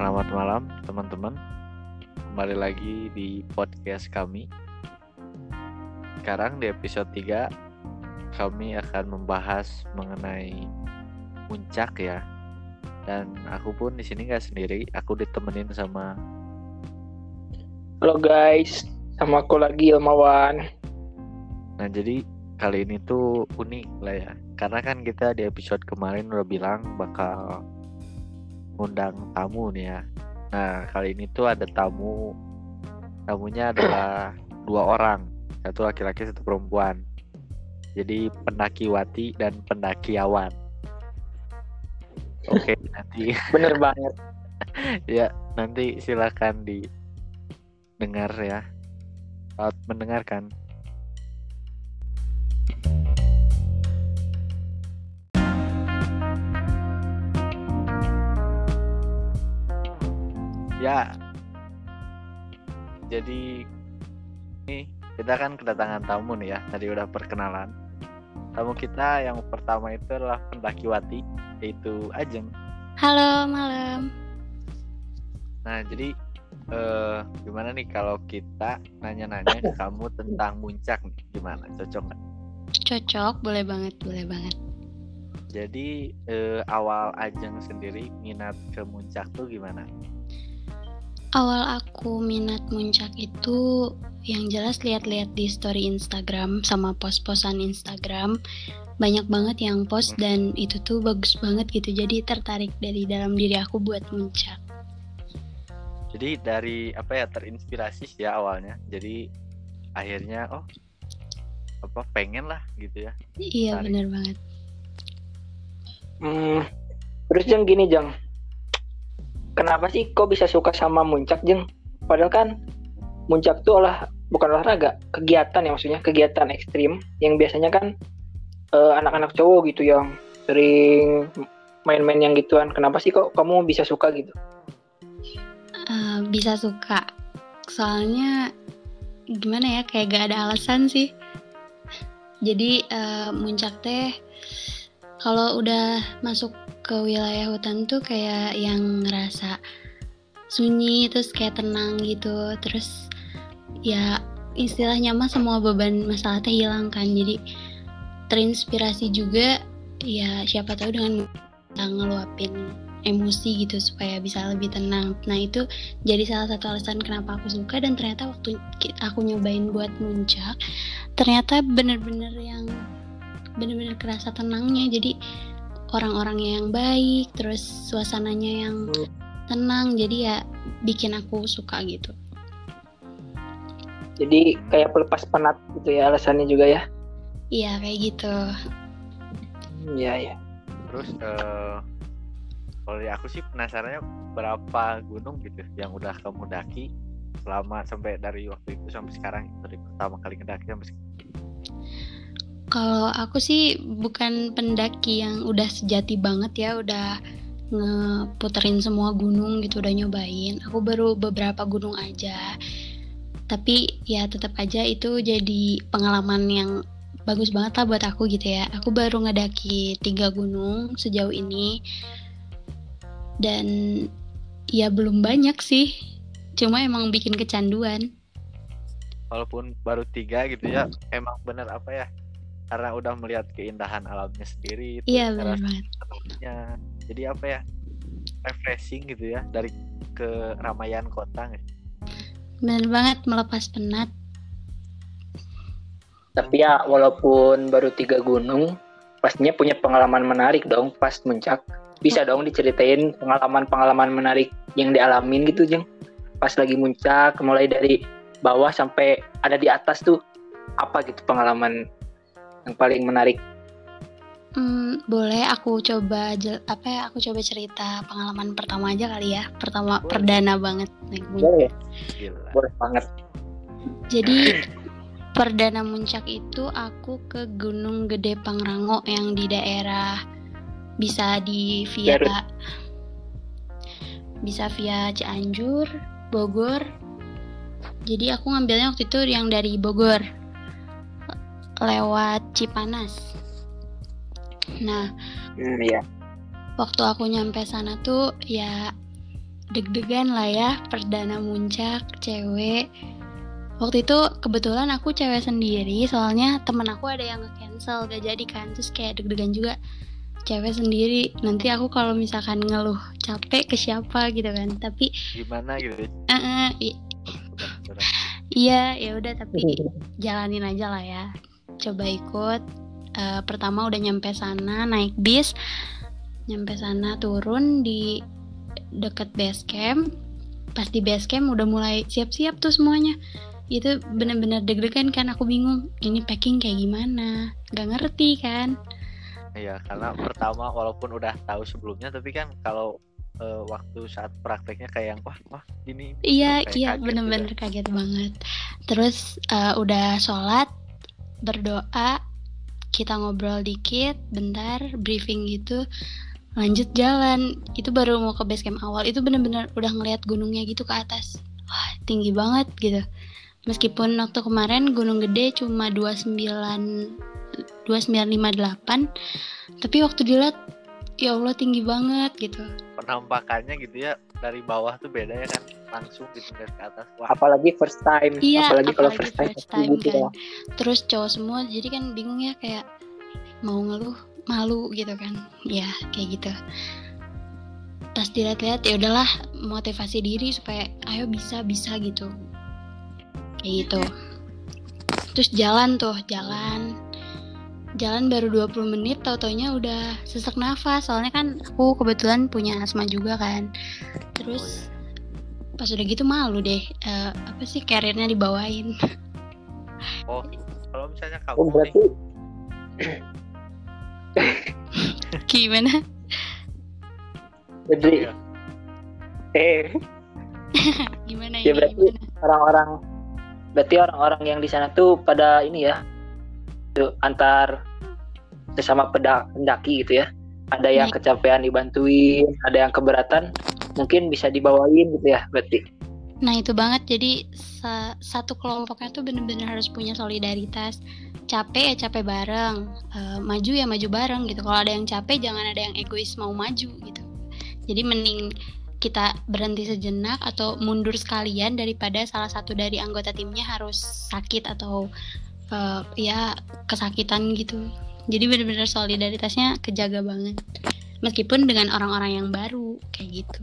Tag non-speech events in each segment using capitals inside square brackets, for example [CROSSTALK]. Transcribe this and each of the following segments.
Selamat malam teman-teman. Kembali lagi di podcast kami. Sekarang di episode 3 kami akan membahas mengenai puncak ya. Dan aku pun di sini nggak sendiri, aku ditemenin sama Halo guys, sama aku lagi Ilmawan. Nah, jadi kali ini tuh unik lah ya. Karena kan kita di episode kemarin udah bilang bakal undang tamu nih ya. Nah, kali ini tuh ada tamu. Tamunya adalah dua orang. Satu laki-laki, satu perempuan. Jadi pendakiwati dan pendakiawan. Oke, nanti [LAUGHS] Bener banget. [LAUGHS] ya nanti silakan didengar ya. Selamat mendengarkan. Ya. Jadi nih kita kan kedatangan tamu nih ya. Tadi udah perkenalan. Tamu kita yang pertama itu adalah pendakiwati yaitu Ajeng. Halo malam. Nah, jadi eh gimana nih kalau kita nanya-nanya ke kamu tentang muncak nih? Gimana? Cocok nggak? Cocok, boleh banget, boleh banget. Jadi eh, awal Ajeng sendiri minat ke muncak tuh gimana? Awal aku minat muncak itu yang jelas lihat-lihat di story Instagram sama post-postan Instagram. Banyak banget yang post dan itu tuh bagus banget gitu. Jadi tertarik dari dalam diri aku buat muncak. Jadi dari apa ya terinspirasi sih ya awalnya. Jadi akhirnya oh apa pengen lah gitu ya. iya bener banget. Hmm, terus Jeng gini Jeng, kenapa sih kok bisa suka sama muncak Jeng? Padahal kan muncak tuh olah bukan olahraga, kegiatan ya maksudnya kegiatan ekstrim yang biasanya kan eh, anak-anak cowok gitu yang sering main-main yang gituan. Kenapa sih kok kamu bisa suka gitu? Eh, bisa suka soalnya gimana ya kayak gak ada alasan sih jadi eh, muncak teh kalau udah masuk ke wilayah hutan tuh kayak yang ngerasa sunyi terus kayak tenang gitu. Terus ya istilahnya mah semua beban masalah teh hilang kan. Jadi terinspirasi juga ya siapa tahu dengan ngeluapin emosi gitu supaya bisa lebih tenang. Nah itu jadi salah satu alasan kenapa aku suka dan ternyata waktu aku nyobain buat muncak ternyata bener-bener yang bener-bener kerasa tenangnya. Jadi orang-orangnya yang baik terus suasananya yang Hmm. tenang jadi ya bikin aku suka gitu Jadi kayak pelepas penat gitu ya alasannya juga ya? iya kayak gitu Iya ya. Terus eh kalau dari aku sih penasarannya berapa gunung gitu yang udah kamu daki selama sampai dari waktu itu sampai sekarang dari pertama kali ngedaki sampai sekarang. Kalau aku sih bukan pendaki yang udah sejati banget ya, udah ngeputerin semua gunung gitu, udah nyobain. Aku baru beberapa gunung aja. Tapi ya tetap aja itu jadi pengalaman yang bagus banget lah buat aku gitu ya. Aku baru ngedaki tiga gunung sejauh ini. Dan ya belum banyak sih. Cuma emang bikin kecanduan. Walaupun baru tiga gitu ya, emang bener apa ya? Karena udah melihat keindahan alamnya sendiri, Iya benar. Jadi apa ya? Refreshing gitu ya dari keramaian kota nggak sih? Benar banget melepas penat. Tapi ya walaupun baru tiga gunung, pastinya punya pengalaman menarik dong pas muncak. Bisa dong diceritain pengalaman-pengalaman menarik yang dialamin gitu Jeng. Pas lagi muncak, mulai dari bawah sampai ada di atas tuh apa gitu pengalaman yang paling menarik. Hmm, boleh aku coba apa ya aku coba cerita pengalaman pertama aja kali ya pertama Boleh. perdana banget naik gunung. Boleh, Gila. boleh banget. jadi perdana muncak itu aku ke Gunung Gede Pangrango yang di daerah bisa di via Garut. bisa via Cianjur Bogor jadi aku ngambilnya waktu itu yang dari Bogor lewat Cipanas. Nah Hmm, ya. waktu aku nyampe sana tuh ya deg-degan lah ya perdana muncak cewek. Waktu itu kebetulan aku cewek sendiri soalnya temen aku ada yang nge-cancel gak jadi kan. Terus kayak deg-degan juga cewek sendiri. Nanti aku kalau misalkan ngeluh capek ke siapa gitu kan tapi gimana gitu? Uh, uh, iya ya udah tapi jalanin aja lah ya coba ikut. Uh, pertama udah nyampe sana naik bis. Nyampe sana turun di deket base camp. Pas di base camp udah mulai siap-siap tuh semuanya. Itu bener-bener deg-degan kan aku bingung ini packing kayak gimana? Gak ngerti kan? Iya karena pertama walaupun udah tahu sebelumnya tapi kan kalau uh, waktu saat prakteknya kayak yang wah wah ini iya iya bener-bener kaget banget. Terus uh, udah sholat berdoa kita ngobrol dikit bentar briefing gitu lanjut jalan. Itu baru mau ke base camp awal. Itu bener-bener udah ngeliat gunungnya gitu ke atas. Wah tinggi banget gitu. Meskipun waktu kemarin gunung gede cuma 29 2958 tapi waktu dilihat ya Allah tinggi banget gitu. Penampakannya gitu ya dari bawah tuh beda ya kan langsung gitu ke atas Wah. apalagi first time iya, apalagi, apalagi kalau first time, first time gitu kan. Ya. terus cowok semua jadi kan bingung ya kayak mau ngeluh malu gitu kan ya kayak gitu pas dilihat-lihat ya udahlah motivasi diri supaya ayo bisa bisa gitu kayak gitu terus jalan tuh jalan jalan baru 20 menit tau taunya udah sesak nafas soalnya kan aku kebetulan punya asma juga kan terus pas udah gitu malu deh uh, apa sih karirnya dibawain oh kalau misalnya kamu oh, berarti [LAUGHS] Gimana? Jadi iya. eh [LAUGHS] gimana ya? berarti orang-orang berarti orang-orang yang di sana tuh pada ini ya antar sesama pendaki gitu ya. Ada yang iya. kecapean dibantuin, ada yang keberatan, mungkin bisa dibawain gitu ya berarti. Nah itu banget jadi satu kelompoknya tuh bener-bener harus punya solidaritas capek ya capek bareng uh, maju ya maju bareng gitu kalau ada yang capek jangan ada yang egois mau maju gitu jadi mending kita berhenti sejenak atau mundur sekalian daripada salah satu dari anggota timnya harus sakit atau uh, ya kesakitan gitu. Jadi benar-benar solidaritasnya kejaga banget. Meskipun dengan orang-orang yang baru kayak gitu.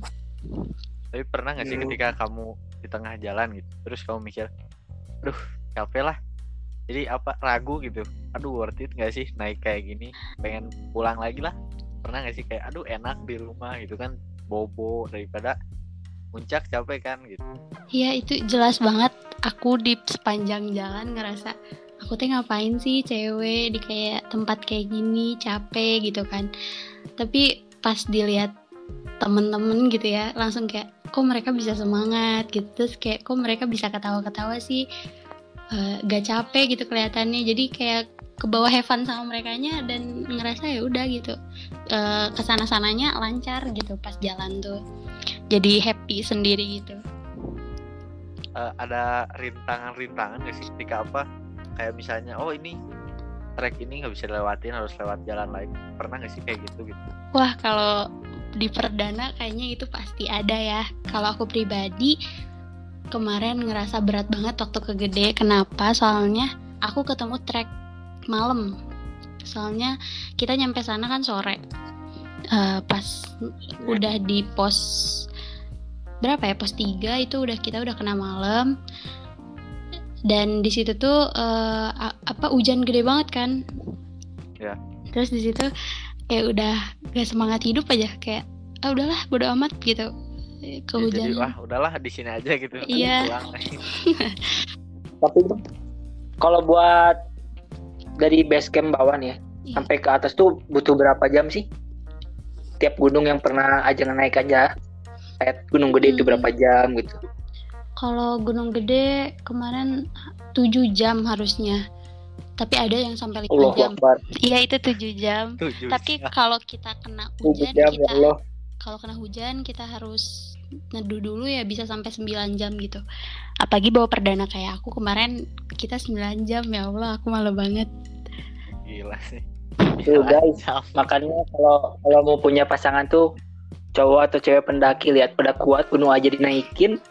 Tapi pernah nggak sih ketika kamu di tengah jalan gitu terus kamu mikir aduh capek lah. Jadi apa ragu gitu. Aduh worth it gak sih naik kayak gini? Pengen pulang lagi lah. Pernah gak sih kayak aduh enak di rumah gitu kan bobo daripada puncak capek kan gitu. Iya itu jelas banget. Aku di sepanjang jalan ngerasa aku teh ngapain sih cewek di kayak tempat kayak gini capek gitu kan. Tapi pas dilihat temen-temen gitu ya langsung kayak kok mereka bisa semangat? gitu. Terus kayak kok mereka bisa ketawa-ketawa sih? Uh, gak capek gitu kelihatannya. Jadi kayak ke bawah heaven sama mereka nya dan ngerasa ya udah gitu. Uh, ke sana sananya lancar gitu pas jalan tuh. Jadi happy sendiri gitu. Uh, ada rintangan-rintangan gak sih? Ketika apa kayak misalnya oh ini trek ini nggak bisa lewatin harus lewat jalan lain. Pernah gak sih kayak gitu gitu? Wah kalau di perdana kayaknya itu pasti ada ya. Kalau aku pribadi kemarin ngerasa berat banget waktu ke gede. Kenapa? Soalnya aku ketemu trek malam. Soalnya kita nyampe sana kan sore. Uh, pas udah di pos berapa ya? Pos 3 itu udah kita udah kena malam dan di situ tuh uh, apa hujan gede banget kan ya terus di situ kayak udah gak semangat hidup aja kayak ah udahlah bodo amat gitu kehujanan. Ya, wah udahlah di sini aja gitu. Iya. [LAUGHS] Tapi kalau buat dari base camp bawah nih ya, iya. sampai ke atas tuh butuh berapa jam sih? Tiap gunung yang pernah aja naik aja, kayak gunung gede hmm. itu berapa jam gitu? Kalau gunung gede kemarin 7 jam harusnya. Tapi ada yang sampai 5 jam. Iya itu 7 jam. 7 Tapi kalau kita kena hujan jam, ya kita ya kalau kena hujan kita harus neduh dulu ya bisa sampai 9 jam gitu. Apalagi bawa perdana kayak aku kemarin kita 9 jam ya Allah aku malu banget. Gila sih. Tuh guys makanya kalau kalau mau punya pasangan tuh cowok atau cewek pendaki lihat pada kuat gunung aja dinaikin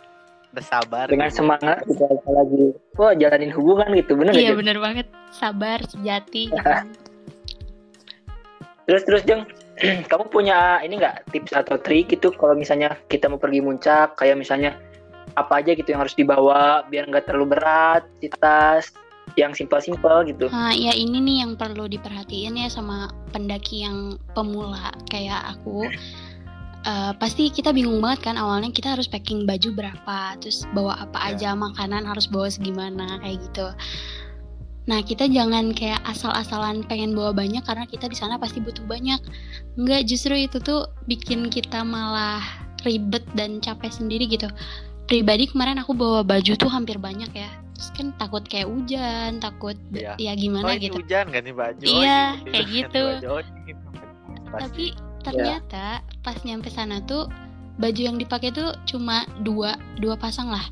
Udah sabar. dengan gitu. semangat kita lagi wah jalanin hubungan gitu bener Iya Jeng? bener banget. Sabar, sejati. [LAUGHS] gitu. terus terus jeng [CLEARS THROAT] kamu punya ini nggak tips atau trik gitu kalau misalnya kita mau pergi muncak kayak misalnya apa aja gitu yang harus dibawa biar nggak terlalu berat di tas yang simpel-simpel gitu Nah, ya ini nih yang perlu diperhatiin ya sama pendaki yang pemula kayak aku. Eh, pasti kita bingung banget kan awalnya kita harus packing baju berapa, terus bawa apa Ya. aja makanan harus bawa segimana kayak gitu. Nah kita jangan kayak asal-asalan pengen bawa banyak karena kita di sana pasti butuh banyak. Enggak justru itu tuh bikin kita malah ribet dan capek sendiri gitu. Pribadi kemarin aku bawa baju tuh hampir banyak ya. Terus kan takut kayak hujan, takut Iya. ya Oh, gimana ini gitu. hujan baju. Oh, Iya, kayak gitu. baju. Oh, gitu. Pasti. Tapi ternyata pas nyampe sana tuh baju yang dipakai tuh cuma dua dua pasang lah.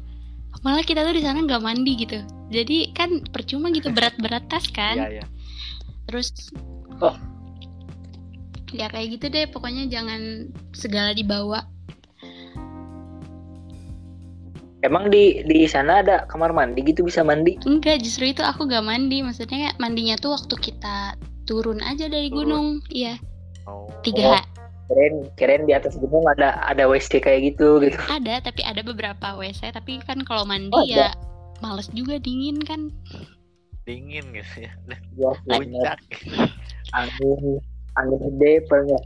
Malah kita tuh di sana nggak mandi gitu. Jadi kan percuma gitu [LAUGHS] berat-berat tas kan. Iya, iya. Terus Oh. ya kayak gitu deh. Pokoknya jangan segala dibawa. emang di di sana ada kamar mandi gitu bisa mandi Enggak, justru itu aku gak mandi. Maksudnya mandinya tuh waktu kita turun aja dari Turun. gunung. Iya, Oh. tiga ha- keren keren di atas gunung ada ada WC kayak gitu gitu ada, tapi ada beberapa WC. Tapi kan kalau mandi Oh, ya males juga dingin kan. dingin gitu ya. ya. Puncak. angin angin gede pernah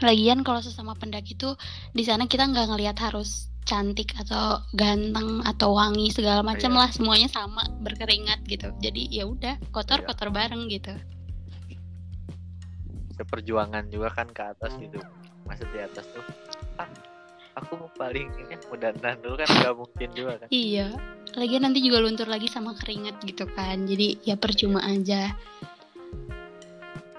Lagian kalau sesama pendaki tuh di sana kita nggak ngelihat harus cantik atau ganteng atau wangi segala macam Iya. lah semuanya sama berkeringat gitu. Jadi ya udah kotor Iya. kotor bareng gitu. Seperjuangan juga kan ke atas gitu. Masa di atas tuh. Ah, aku mau paling ini mau dandan dulu kan nggak mungkin juga kan. Iya. Lagian nanti juga luntur lagi sama keringat gitu kan. Jadi ya percuma aja.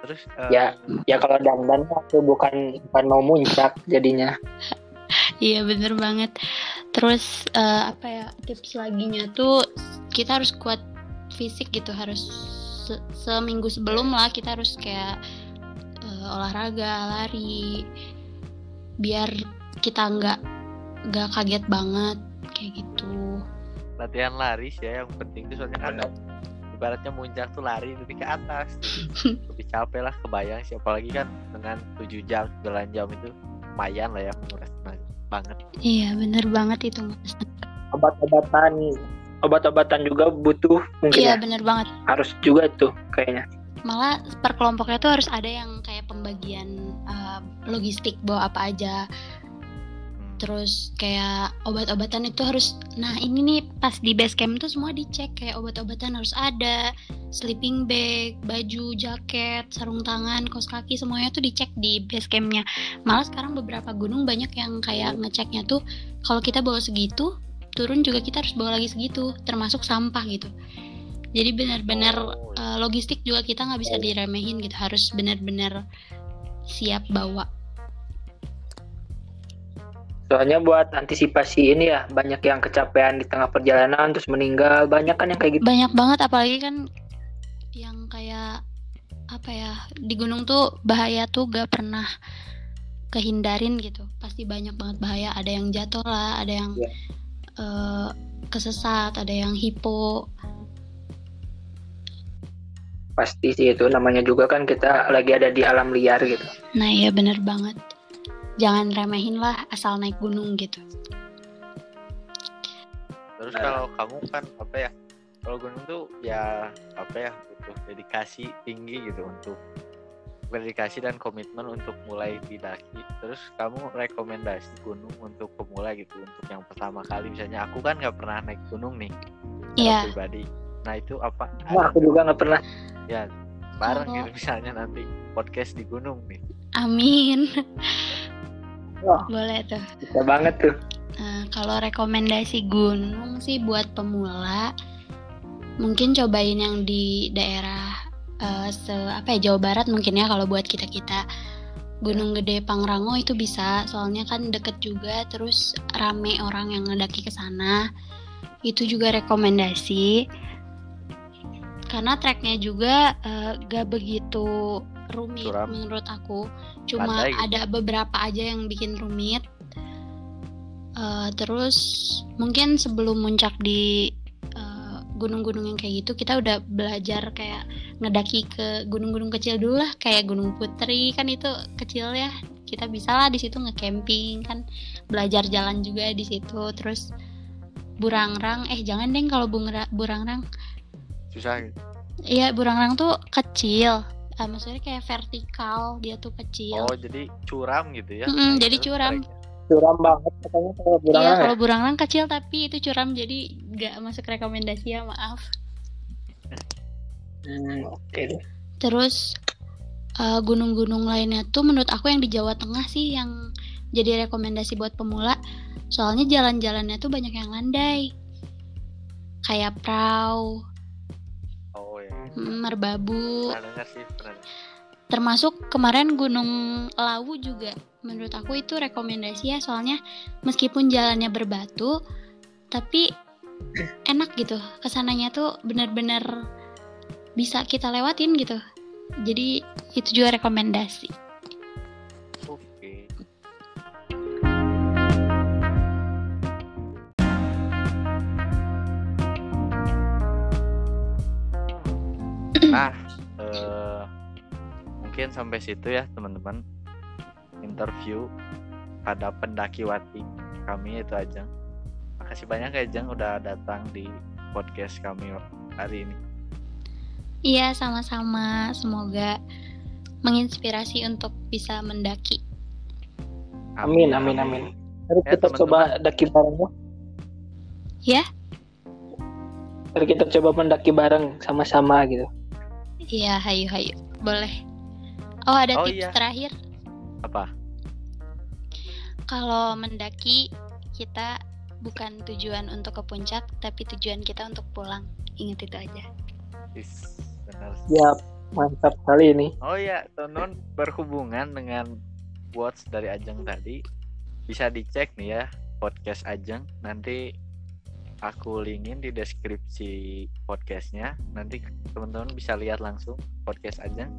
Terus eh, Ya. ya kalau dandan aku bukan bukan mau muncak jadinya [LAUGHS] Iya bener banget. Terus eh, apa ya tips laginya tuh kita harus kuat fisik gitu harus se- seminggu sebelum lah kita harus kayak eh, olahraga lari biar kita nggak nggak kaget banget kayak gitu. latihan lari sih ya yang penting tuh soalnya kan ibaratnya muncak tuh lari lebih ke atas [LAUGHS] lebih capek lah kebayang sih apalagi kan dengan 7 jam 9 jam itu lumayan lah ya menguras tenaga banget Iya bener banget itu Mas. obat-obatan obat-obatan juga butuh mungkin Iya ya bener banget. harus juga tuh kayaknya Malah per kelompoknya tuh harus ada yang kayak pembagian eh, logistik bawa apa aja. Hmm. terus kayak obat-obatan itu harus nah ini nih pas di base camp tuh semua dicek kayak obat-obatan harus ada sleeping bag baju jaket sarung tangan kaos kaki semuanya tuh dicek di base campnya malah sekarang beberapa gunung banyak yang kayak ngeceknya tuh kalau kita bawa segitu turun juga kita harus bawa lagi segitu termasuk sampah gitu jadi benar-benar Oh, eh, logistik juga kita nggak bisa diremehin gitu. Harus benar-benar siap bawa. Soalnya buat antisipasi ini ya banyak yang kecapean di tengah perjalanan terus meninggal banyak kan yang kayak gitu. Banyak banget apalagi kan yang kayak apa ya di gunung tuh bahaya tuh gak pernah kehindarin gitu. Pasti banyak banget bahaya. Ada yang jatuh lah ada yang Iya. eh, kesesat ada yang hipo pasti sih itu namanya juga kan kita lagi ada di alam liar gitu. Nah iya bener banget. Jangan remehin lah asal naik gunung gitu. Terus Nah. kalau kamu kan apa ya kalau gunung tuh ya apa ya butuh dedikasi tinggi gitu untuk dedikasi dan komitmen untuk mulai daki terus kamu rekomendasi gunung untuk pemula gitu untuk yang pertama kali. Misalnya aku kan nggak pernah naik gunung nih Iya. pribadi nah itu apa? Wah, aku juga nggak pernah. Ya bareng Kalau- gitu misalnya nanti. Podcast di gunung nih. Amin. Wah. boleh tuh. Bisa banget tuh. Nah, kalau rekomendasi gunung sih buat pemula, mungkin cobain yang di daerah eh, se apa ya Jawa Barat mungkin ya kalau buat kita kita Gunung Gede Pangrango itu bisa, soalnya kan deket juga, terus rame orang yang ngedaki ke sana. Itu juga rekomendasi. Karena treknya juga eh, gak begitu rumit Curam. menurut aku. Cuma Landai gitu. ada beberapa aja yang bikin rumit. Eh, terus mungkin sebelum muncak di eh, gunung-gunung yang kayak gitu kita udah belajar kayak ngedaki ke gunung-gunung kecil dulu lah kayak Gunung Putri kan itu kecil ya kita bisa lah di situ ngecamping kan belajar jalan juga di situ terus Burangrang eh jangan deng kalau Burangrang susah gitu. Iya, burangrang tuh kecil. Ah, maksudnya kayak vertikal, dia tuh kecil. oh jadi curam gitu ya Mm-mm, Nah, jadi itu curam. trek. Curam banget katanya kalau Iya, burangrang ya. kalau burangrang kecil tapi itu curam jadi nggak masuk rekomendasi ya, maaf. Hmm, oke. Terus eh, gunung-gunung lainnya tuh menurut aku yang di Jawa Tengah sih yang jadi rekomendasi buat pemula. Soalnya jalan-jalannya tuh banyak yang landai. Kayak perahu, ya mm, merbabu, pernah dengar sih pernah termasuk kemarin Gunung Lawu juga menurut aku itu rekomendasi ya soalnya meskipun jalannya berbatu tapi enak gitu. Ke sananya tuh bener-bener bisa kita lewatin gitu. Jadi itu juga rekomendasi nah eh, mungkin sampai situ ya teman-teman interview pada pendakiwati kami itu Ajeng makasih banyak ya Ajeng udah datang di podcast kami hari ini iya sama-sama semoga menginspirasi untuk bisa mendaki Amin, amin, amin. Mari Ya, kita coba daki bareng ya. Ya. Mari kita coba mendaki bareng sama-sama gitu. Iya hayu hayu. Boleh. Oh ada Oh, tips iya. terakhir? Apa? Kalau mendaki kita bukan tujuan untuk ke puncak tapi tujuan kita untuk pulang. Ingat itu aja. Benar. Ya, mantap sekali ini. Oh ya, teman berhubungan dengan quotes dari Ajeng tadi. Bisa dicek nih ya podcast Ajeng. Nanti aku linkin di deskripsi podcastnya. Nanti teman-teman bisa lihat langsung podcast Ajeng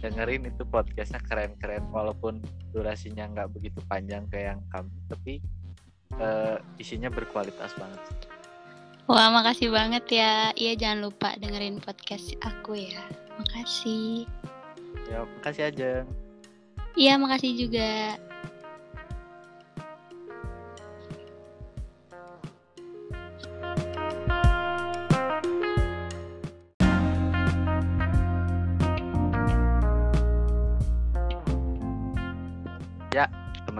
dengerin itu podcastnya keren-keren walaupun durasinya nggak begitu panjang kayak yang kami tapi eh, isinya berkualitas banget. Wah makasih banget ya. Iya jangan lupa dengerin podcast aku ya. Makasih. Ya makasih Ajeng iya makasih juga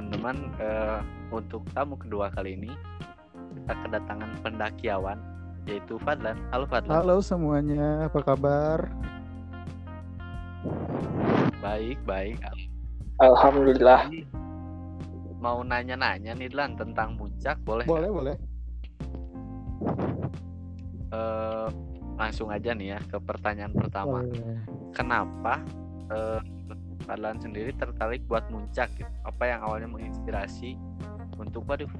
teman-teman eh, untuk tamu kedua kali ini kita kedatangan pendakiawan yaitu Fadlan. Halo Fadlan. Halo semuanya, apa kabar? Baik, baik. Alhamdulillah. Mau nanya-nanya nih Lan tentang puncak boleh? nggak? Boleh, boleh. Eh, langsung aja nih ya ke pertanyaan pertama. Boleh. Kenapa eh, Fadlan sendiri tertarik buat muncak gitu? Apa yang awalnya menginspirasi untuk waduh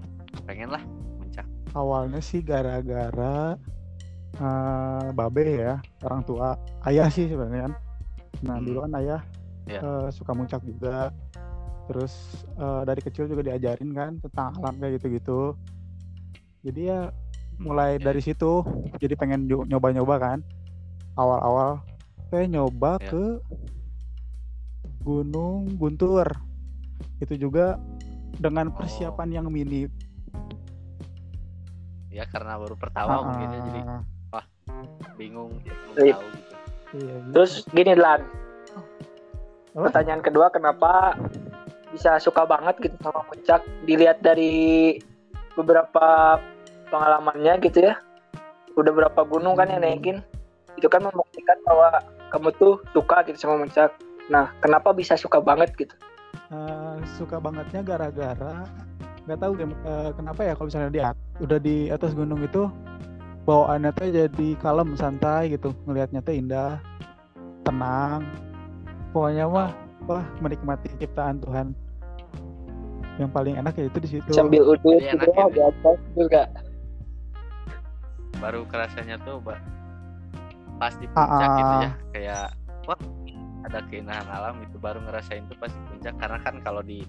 pengen lah muncak? Awalnya sih gara-gara eh, babe ya, orang tua, ayah sih sebenarnya kan. Nah, Hmm. dulu kan ayah Iya. eh, suka muncak juga. Terus eh, dari kecil juga diajarin kan tentang alam kayak gitu-gitu. Jadi ya mulai Iya. dari situ jadi pengen nyo- nyoba-nyoba kan. Awal-awal saya nyoba Iya. ke Gunung Guntur. Itu juga dengan Oh. persiapan yang minim. Ya karena baru pertama mungkin ya jadi Ah, bingung, belum Iya. tahu gitu. iya, gitu. Terus gini Lan, Apa? pertanyaan kedua kenapa bisa suka banget gitu sama puncak dilihat dari beberapa pengalamannya gitu ya udah berapa gunung kan yang naikin itu kan membuktikan bahwa kamu tuh suka gitu sama puncak nah kenapa bisa suka banget gitu? Eh, suka bangetnya gara-gara nggak tahu deh, eh, kenapa ya kalau misalnya di udah di atas gunung itu bawaannya tuh jadi kalem santai gitu. Ngelihatnya tuh indah tenang. Pokoknya mah wah menikmati ciptaan Tuhan. Yang paling enak ya itu di situ. Sambil udut Jadi gitu ya, di atas juga. Baru kerasanya tuh pas di Ah, puncak gitu ah. ya. Kayak wah ada keindahan alam itu baru ngerasain tuh pasti puncak. Karena kan kalau di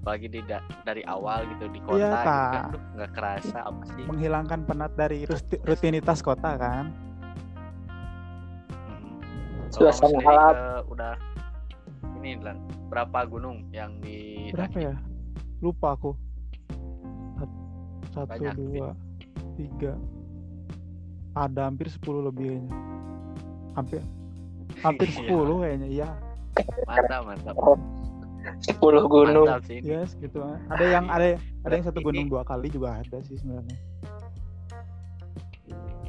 bagi di da- dari awal gitu di kota Iya, gitu kan nggak kerasa apa sih. Menghilangkan penat dari rusti- rutinitas kota kan. Hmm. Suasana sendiri, alam. eh, udah ini Lan, berapa gunung yang di berapa ya? Lupa aku. Sat- satu Banyak, dua tiga. Ada hampir 10 lebih kayaknya hampir hampir Iya. 10 kayaknya iya mantap mantap 10 gunung. mantap sih yes gitu ada yang ada ada yang satu gunung dua kali juga ada sih sebenarnya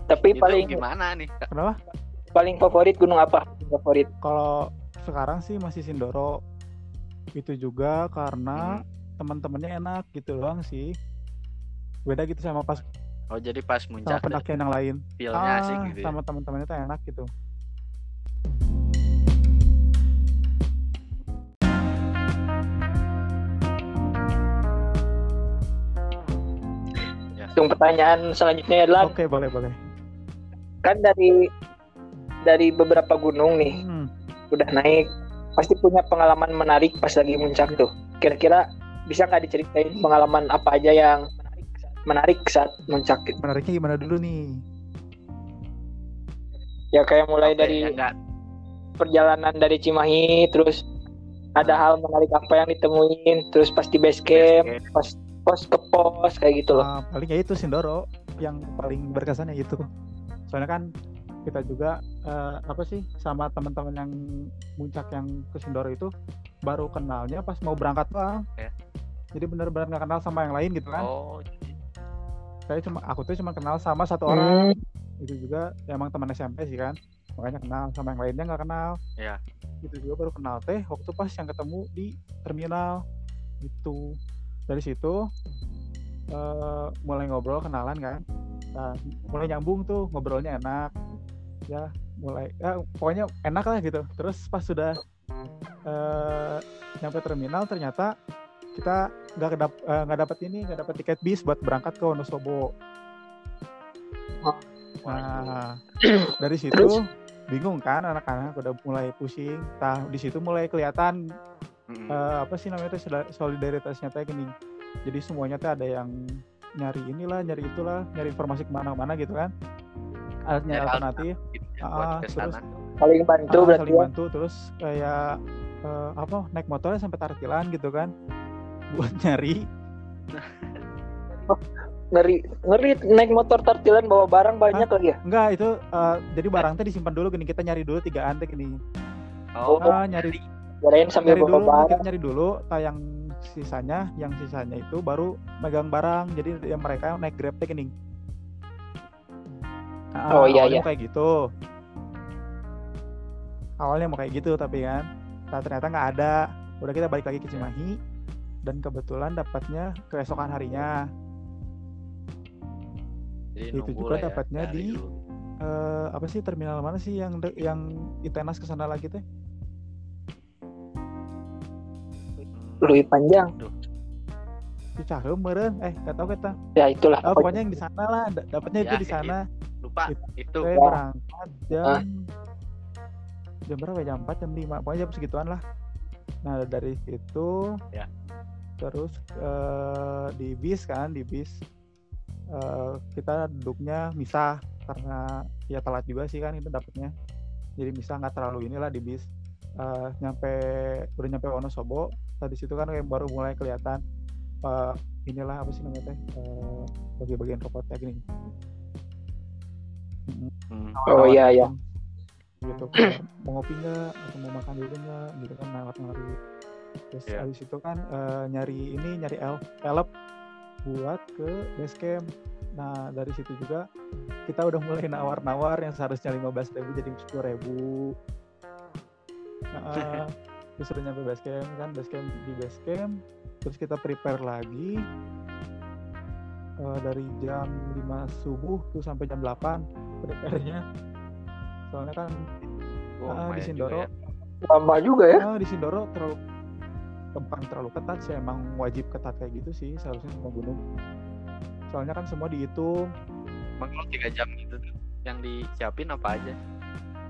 Tapi itu paling gimana nih kenapa paling favorit gunung apa? Favorit. kalau sekarang sih masih Sindoro itu juga karena Hmm. teman-temannya enak gitu doang sih beda gitu sama pas oh jadi pas sama muncak pendakian yang lain asik ah, gitu ya? sama teman-temannya tuh enak gitu Langsung pertanyaan selanjutnya adalah oke boleh boleh kan dari dari beberapa gunung nih Hmm, udah naik pasti punya pengalaman menarik pas lagi muncak tuh. Kira-kira bisa nggak diceritain pengalaman apa aja yang menarik saat muncak? gitu? menariknya gimana dulu nih Ya kayak mulai Oke, dari ya perjalanan dari Cimahi, terus ada hal menarik apa yang ditemuin, terus pas di base camp, Base camp. pas pos ke pos kayak gitu loh. Ah, paling ya itu Sindoro yang paling berkesan ya itu soalnya kan kita juga eh, apa sih sama teman-teman yang muncak yang ke Sindoro itu baru kenalnya pas mau berangkat doang Ya. jadi benar-benar nggak kenal sama yang lain gitu kan. Oh jadi saya cuma aku tuh cuma kenal sama satu orang. Hmm, itu juga ya emang teman SMP sih kan. Makanya kenal sama yang lainnya nggak kenal. Iya. itu juga baru kenal. Teh waktu pas yang ketemu di terminal. Itu dari situ eh, mulai ngobrol kenalan kan. Nah, mulai nyambung tuh ngobrolnya enak. Ya mulai ya pokoknya enak lah gitu. Terus pas sudah eh, nyampe terminal ternyata kita nggak kedap eh, nggak dapat ini nggak dapat tiket bis buat berangkat ke Wonosobo. Nah, dari situ bingung kan anak-anak udah mulai pusing. Nah, di situ mulai kelihatan Eh, apa sih namanya solida- solidaritasnya kayak gini. Jadi semuanya tuh ada yang nyari inilah, nyari itulah, nyari informasi ke mana-mana gitu kan. Ada nyari alternatif, ya, ke terus- sana. Saling bantu berarti saling ya. bantu, terus kayak eh, apa naik motornya sampai Tarkilan gitu kan, [LAUGHS] buat nyari. Ngeri, ngeri naik motor tartilan bawa barang banyak lagi ya. Enggak itu eh, jadi barangnya disimpan dulu gini kita nyari dulu tiga antek ini. oh Ah, nyari Kirain sambil nyari bawa dulu barang. kita nyari dulu tayang sisanya yang sisanya itu baru megang barang jadi yang mereka naik grab tag ini Nah, Oh, iya, iya. kayak gitu awalnya mau kayak gitu tapi kan nah, ternyata nggak ada udah kita balik lagi ke Cimahi dan kebetulan dapatnya keesokan harinya jadi itu juga ya, dapatnya di- dulu. Eh, apa sih terminal mana sih yang yang Itenas ke sana lagi teh Lebih panjang. Cicaheum meureun eh nggak tahu kita Ya itulah. oh, pokoknya yang di sana lah da- dapatnya itu Ya, di sana lupa It- itu Saya Ya. berangkat jam Ah. jam berapa? ya? Jam 4, jam 5. Pokoknya jam segituan lah. Nah, dari situ Ya. terus eh, di bis kan, di bis eh, kita duduknya misah karena ya telat juga sih kan itu dapatnya. Jadi misah nggak terlalu inilah di bis. Eh, nyampe udah nyampe Wonosobo, tadi situ kan kayak baru mulai kelihatan eh, inilah apa sih namanya teh eh, bagian-bagian robotnya gini. Hmm. Oh, iya, iya. gitu [CLEARS THROAT] mau ngopi nggak atau mau makan dulu nggak gitu kan lewat ngari terus habis itu kan eh, nyari ini nyari el elep buat ke base camp. Nah dari situ juga kita udah mulai nawar-nawar yang seharusnya lima belas ribu jadi sepuluh ribu. Nah, terus udah nyampe base camp kan base camp di base camp terus kita prepare lagi eh, dari jam 5 subuh tuh sampai jam 8 prepare-nya soalnya kan Oh, Ah, di Sindoro. juga ya. Lama juga ya. ah, di Sindoro terlalu bukan terlalu ketat sih emang wajib ketat kayak gitu sih seharusnya semua gunung soalnya kan semua dihitung Emang kalau tiga jam gitu yang disiapin apa aja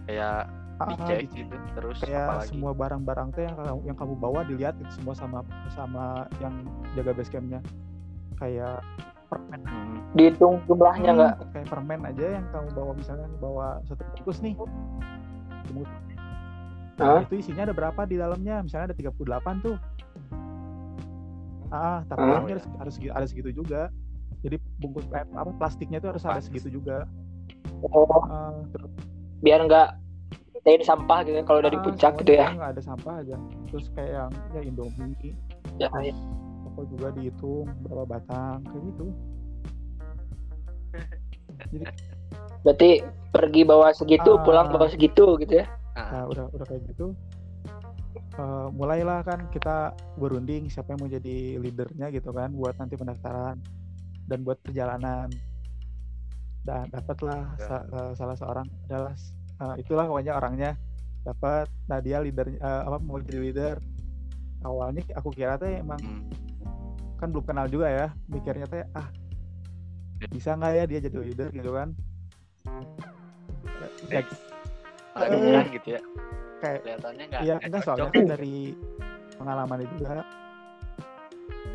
kayak dicek dicek. gitu terus kayak apalagi semua barang-barang teh yang, kamu- yang kamu bawa dilihat itu semua sama sama yang jaga base campnya kayak permen. Hmm, Dihitung jumlahnya Hmm, nggak? kayak permen aja yang kamu bawa misalnya bawa satu bungkus nih. Bungkus. Hah? itu isinya ada berapa di dalamnya? Misalnya ada 38 tuh. Ah tapi ini harus harus ada segitu juga. Jadi bungkus eh, apa plastiknya itu harus ada segitu juga. Oh, Ah, terus biar nggak jadi sampah gitu ya kalau dari ah, puncak gitu ya. nggak ada sampah aja terus kayak yang ya Indomie Ya, ya. toko juga dihitung berapa batang kayak gitu jadi Berarti pergi bawa segitu, Ah. pulang bawa segitu gitu ya. ah, Nah, udah udah kayak gitu. eh, mulailah kan kita berunding siapa yang mau jadi leadernya gitu kan buat nanti pendaftaran dan buat perjalanan. Dan dapatlah Ya. sa- eh, salah seorang adalah eh, itulah pokoknya orangnya dapat. Nah, dia leader eh, apa mau jadi leader. Awalnya aku kira teh emang hmm, kan belum kenal juga ya mikirnya teh ah bisa nggak ya dia jadi leader gitu kan Ya. Agak gitu ya kayak kelihatannya nggak Iya, nggak enggak soalnya kan dari pengalaman juga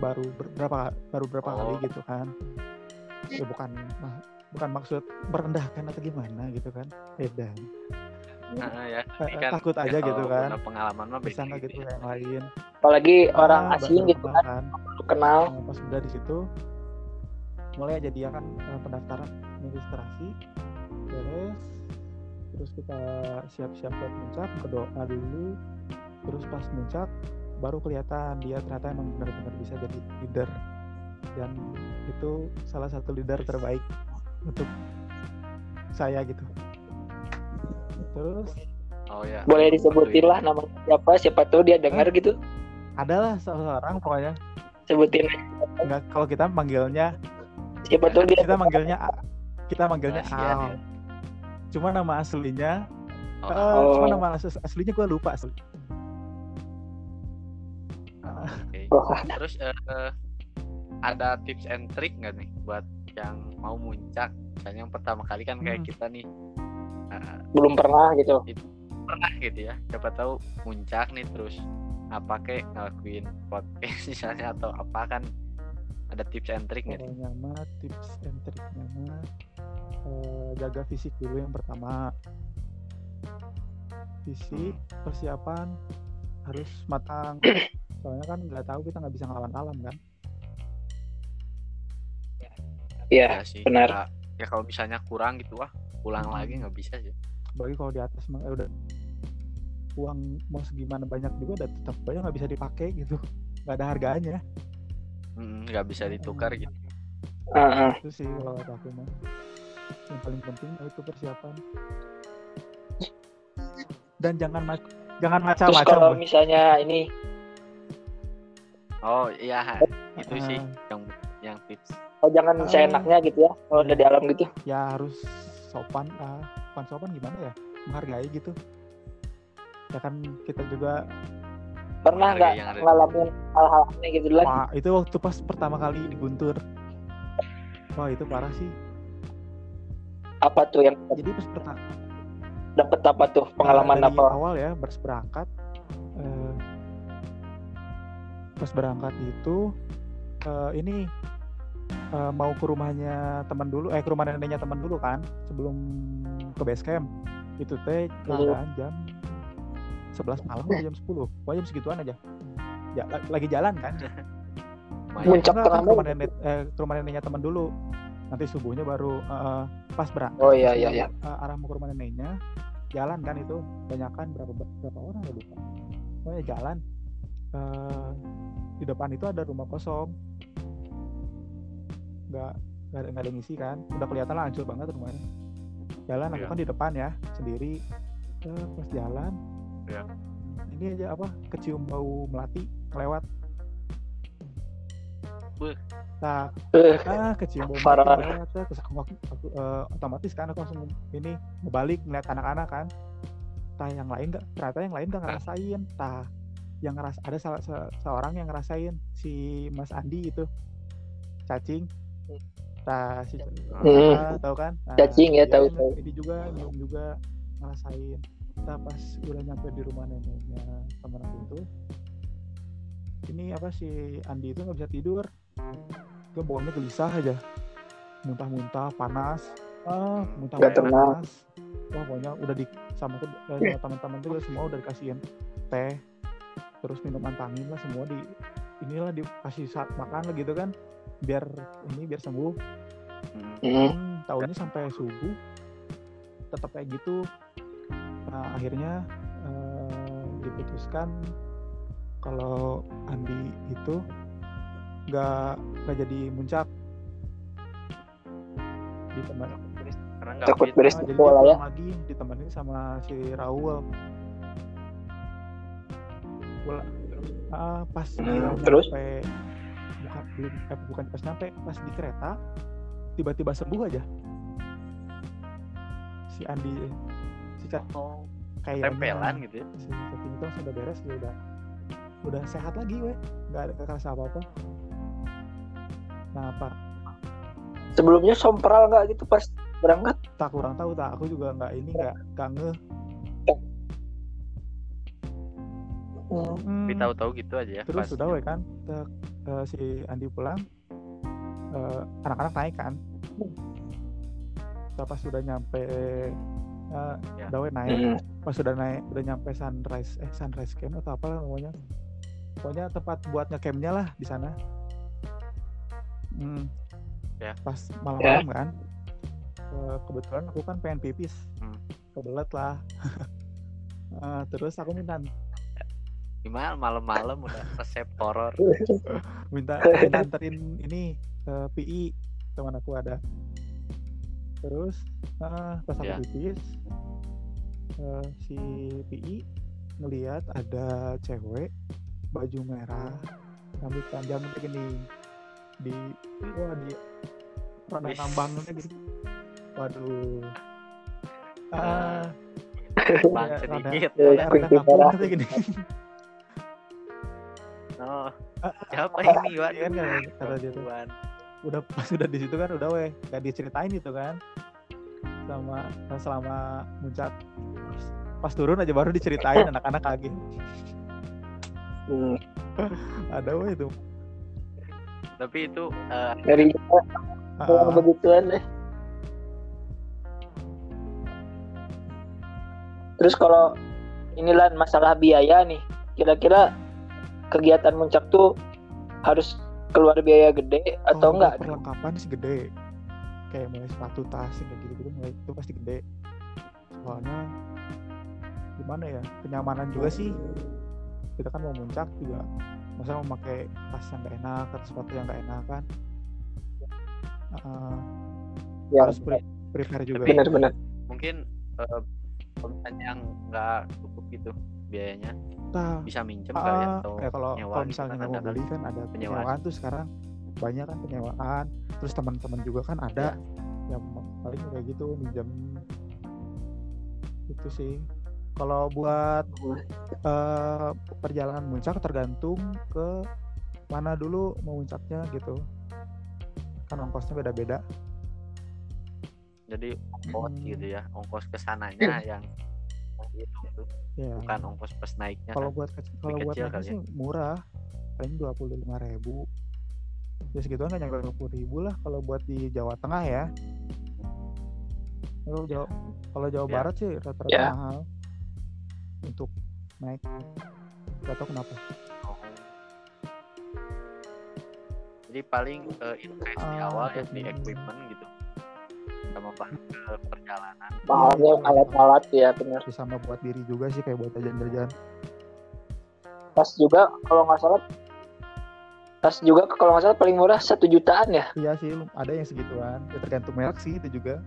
baru ber- berapa baru berapa Oh. kali gitu kan. Ya bukan nah, bukan maksud merendahkan atau gimana gitu kan. Beda. Nah, ya, ini eh, kan takut aja ya, gitu kan. pengalaman mah Bisa nggak gitu ya. yang lain. Apalagi orang Ah, asing gitu kan, kenal. Nah, pas udah di situ mulai aja dia kan eh, pendaftaran registrasi beres terus kita siap-siap buat muncak berdoa dulu terus pas muncak baru kelihatan dia ternyata emang benar-benar bisa jadi leader dan itu salah satu leader terbaik untuk saya gitu terus Oh ya. Boleh disebutin lah namanya siapa, siapa tuh dia dengar gitu. adalah seseorang pokoknya Sebutin enggak kalau kita manggilnya siapa tuh dia. kita manggilnya kita manggilnya Al ya. cuma nama aslinya Oh, Oh. cuma nama as- aslinya gue lupa asli oke. Wah, Terus eh, eh, ada tips and trick nggak nih buat yang mau muncak? Misalnya yang pertama kali kan kayak Hmm. kita nih eh, belum pernah gitu. pernah gitu ya. Siapa tahu muncak nih terus apa kayak ngelakuin podcast [LAUGHS] misalnya atau apa kan ada tips and trick nih? pokoknya mah tips and triknya mah eh, jaga fisik dulu yang pertama fisik persiapan harus matang [CLEARS THROAT] soalnya kan nggak tahu kita nggak bisa ngelawan alam kan Iya, Ya sih. benar. Ya, ya kalau misalnya kurang gitu wah pulang Hmm. lagi nggak bisa sih. bagi kalau di atas mah eh, udah uang mau segimana banyak juga udah tetap aja nggak bisa dipakai gitu nggak ada harganya Hmm, nggak bisa ditukar gitu. Heeh. itu sih kalau kata aku mah yang paling penting itu persiapan dan jangan ma- jangan Terus macam-macam kalau misalnya ini Oh iya itu sih Ah, yang. Oh jangan Ah. seenaknya gitu ya kalau udah di alam gitu. ya harus sopan ah bukan sopan gimana ya menghargai gitu ya kan kita juga Pernah nggak ngalamin hal-hal aneh gitu lagi? wah itu waktu pas pertama kali di Guntur wah itu parah sih Apa tuh yang jadi pas pertama dapat apa tuh pengalaman dari apa? awal ya pas berangkat eh, pas berangkat itu eh, ini eh, mau ke rumahnya teman dulu eh ke rumah neneknya teman dulu kan sebelum ke base camp. Itu teh keadaan jam 11 malam atau jam 10 pokoknya jam segituan aja. Ya, la- lagi jalan kan. [LAUGHS] Muncak kan ke rumah nenek eh, ke rumah neneknya teman dulu. Nanti subuhnya baru eh, pas berangkat. Oh iya iya iya. eh, arah mau ke rumah neneknya jalan kan itu. Banyakan berapa berapa orang ya lupa. Pokoknya jalan. Eh, di depan itu ada rumah kosong nggak nggak ada, ngisi kan. Udah kelihatan lah hancur banget rumahnya. Jalan aku Iya. kan di depan ya sendiri. Eh, pas jalan. Iya. ini aja apa kecium bau melati lewat nah ah kecium bau Parah. melati lewat terus aku, aku, aku, eh, otomatis kan aku langsung ini ngebalik ngeliat anak-anak kan. Tah yang lain nggak ternyata yang lain nggak ngerasain. Tah yang ngeras ada salah se- seorang yang ngerasain si Mas Andi itu. Cacing tah si Hmm. Ah, tahu kan? Nah, Cacing ya, dia tahu, tahu. ini juga nyium juga ngerasain. Kita pas udah nyampe di rumah neneknya temen aku itu ini apa si Andi itu nggak bisa tidur. Dia bawahnya gelisah aja. Muntah-muntah panas. Ah muntah Nggak tenang. panas wah pokoknya udah di sama tuh eh, sama teman-teman tuh semua udah dikasihin teh. Terus minuman tangin lah semua di inilah dikasih saat makan lah gitu kan biar ini biar sembuh Hmm. Hmm. Hmm, tahunnya sampai subuh tetap kayak gitu nah akhirnya eh, diputuskan kalau Andi itu nggak nggak jadi muncak Karena nggak Takut fit. beres Ah, pola dia ya. lagi ditemenin sama si Raul Pula- ah, pas dia Terus? nyampe bukan belum eh, bukan pas nyampe pas di kereta tiba-tiba sembuh aja si Andi si Cat Oh, kayaknya tempelan gitu ya. si itu langsung udah beres dia udah udah sehat lagi weh nggak ada kerasa apa apa nah apa Sebelumnya sompral nggak gitu pas berangkat? tak kurang tahu tak aku juga nggak ini nggak nggak ngeh Hmm. Hmm, Tapi tahu-tahu gitu aja ya. terus pas sudah weh kan eh, si Andi pulang eh, anak-anak naik kan Kita pas sudah nyampe eh, Ya. udah weh naik Hmm. pas sudah naik udah nyampe sunrise eh sunrise camp atau apa lah namanya pokoknya tempat buat ngecampnya lah di sana hmm. Ya. pas malam-malam kan Eh, kebetulan aku kan pengen pipis Hmm. kebelet lah [LAUGHS] Eh, terus aku minta Gimana malam-malam udah resep horor. [LAUGHS] minta minta anterin ini ke PI teman aku ada terus eh, pas aku Ya. pipis eh, si PI ngelihat ada cewek baju merah rambut panjang kayak gini di wah di rada Wis. tambangnya gitu waduh Ah, ah Bang ya, sedikit. Ya, rada, rada kunci kampung merah. kayak gini [LAUGHS] Oh, Ah, siapa ini, Wan? Iya kan, kata- dia tuh. Udah pas udah di situ kan udah weh gak diceritain itu kan sama selama muncak pas turun aja baru diceritain anak-anak kaget Hmm. ada weh itu Tapi itu eh, Dari Ah, yang begituan deh. Terus kalau inilah masalah biaya nih, kira-kira kegiatan muncak tuh harus keluar biaya gede atau kalau enggak? perlengkapan sih gede. Kayak mulai sepatu tas kayak gitu gitu mulai itu pasti gede. Soalnya gimana ya kenyamanan juga sih. Kita kan mau muncak juga. Masa mau pakai tas yang gak enak atau sepatu yang gak enak kan? Ah, Ya, harus pre- prepare juga. Tapi- benar-benar. mungkin eh, misalnya yang nggak cukup gitu biayanya Nah, bisa minjem kali ya atau ya kalau nyewa kalau gitu misalnya kan mau kan. beli kan ada penyewaan. penyewaan tuh sekarang banyak kan penyewaan terus teman-teman juga kan ada Ya. yang paling kayak gitu minjem itu sih kalau buat eh, perjalanan muncak tergantung ke mana dulu mau muncaknya gitu kan ongkosnya beda-beda jadi ongkos Hmm. gitu ya ongkos ke sananya yang itu tuh ya bukan ongkos pas naiknya kalau kan. buat kecil kalau buat kecil ya. sih murah paling dua puluh lima ribu ya segituan nggak nyampe dua puluh ribu lah kalau buat di Jawa Tengah ya kalau Jawa kalau Jawa Ya. Barat sih rata-rata Ya. mahal untuk naik gak tau kenapa Oh. jadi paling eh, invest di Ah, awal ya di equipment. Sama bahan perjalanan. Mahalnya alat-alat ya benar. Terus sama buat diri juga sih kayak buat jajan-jajan Tas juga kalau nggak salah tas juga kalau nggak salah paling murah satu jutaan ya. iya sih ada yang segituan. Ya tergantung merek sih itu juga.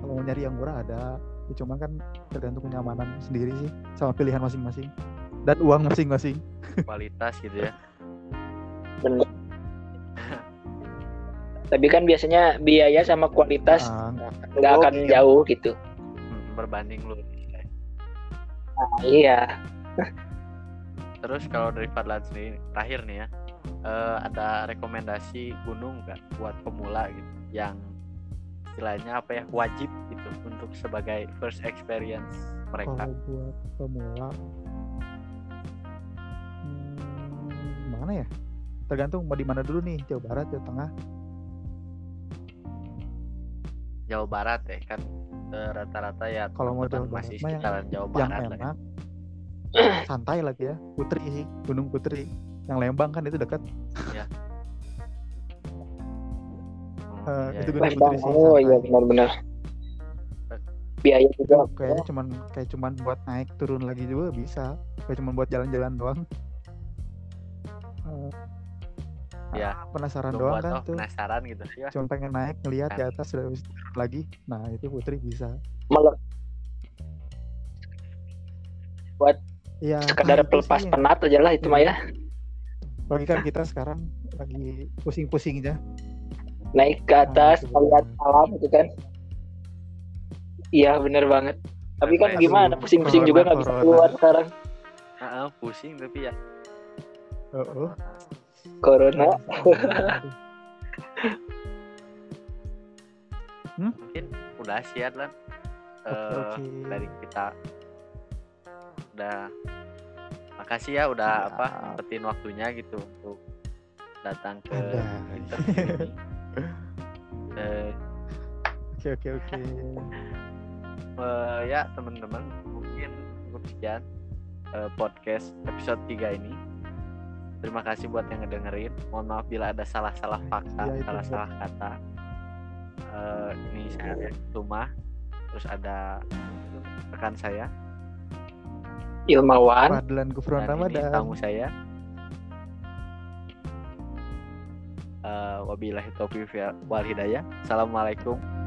Kalau mau nyari yang murah ada. Ya, cuma kan tergantung kenyamanan sendiri sih sama pilihan masing-masing. Dan uang masing-masing. [LAUGHS] Kualitas gitu ya. Benar. Tapi kan biasanya biaya sama kualitas. Ah, nggak akan- jauh gitu. Hmm, berbanding lu Nah, iya. terus kalau dari Fadlan sendiri terakhir nih ya eh, ada rekomendasi gunung nggak buat pemula gitu yang istilahnya apa ya wajib gitu untuk sebagai first experience mereka Kalau buat pemula, hmm, mana ya? Tergantung mau di mana dulu nih, Jawa Barat, Jawa Tengah. Jawa Barat ya kan eh, rata-rata ya Kalau mau Jawa masih Barat yang- sekitaran Jawa Yang Barat lah ya. enak, santai lagi ya, Putri sih, Gunung Putri. Yang Lembang kan itu dekat. Hmm, [LAUGHS] Eh, iya, itu iya. Gunung Lembang. Putri sih, Oh iya benar-benar. Biaya juga. Kayaknya cuman kayak cuman buat naik turun lagi juga bisa. Kayak cuman buat jalan-jalan doang. Ya, ah, penasaran doang buat kan oh, tuh. penasaran gitu ya Cuma pengen naik ngelihat di Kan. atas sudah lagi. Nah, itu Putri bisa. Malah Iya. sekadar nah, itu pelepas penat aja lah itu mah ya. Bagi kan kita sekarang lagi pusing-pusingnya. Naik ke atas, Ah, melihat alam gitu kan. Iya bener banget. Tapi kan Aduh, gimana pusing-pusing juga nggak bisa keluar sekarang. Heeh, pusing tapi ya Oh, oh. Corona. mungkin udah siap lah Oke, Eh, oke. dari kita udah makasih ya udah Siap. apa sempetin waktunya gitu untuk datang ke interview Eh, Oke, oke, oke. eh, ya teman-teman mungkin sekian eh, podcast episode 3 ini terima kasih buat yang ngedengerin. Mohon maaf bila ada salah-salah fakta Iya, salah-salah kata. Eh, ini saya rumah terus ada rekan saya. Ilmawan. Fadlan Gufron dan ini Ramadan. tamu saya. Eh, wabillahi taufiq wal hidayah. Assalamualaikum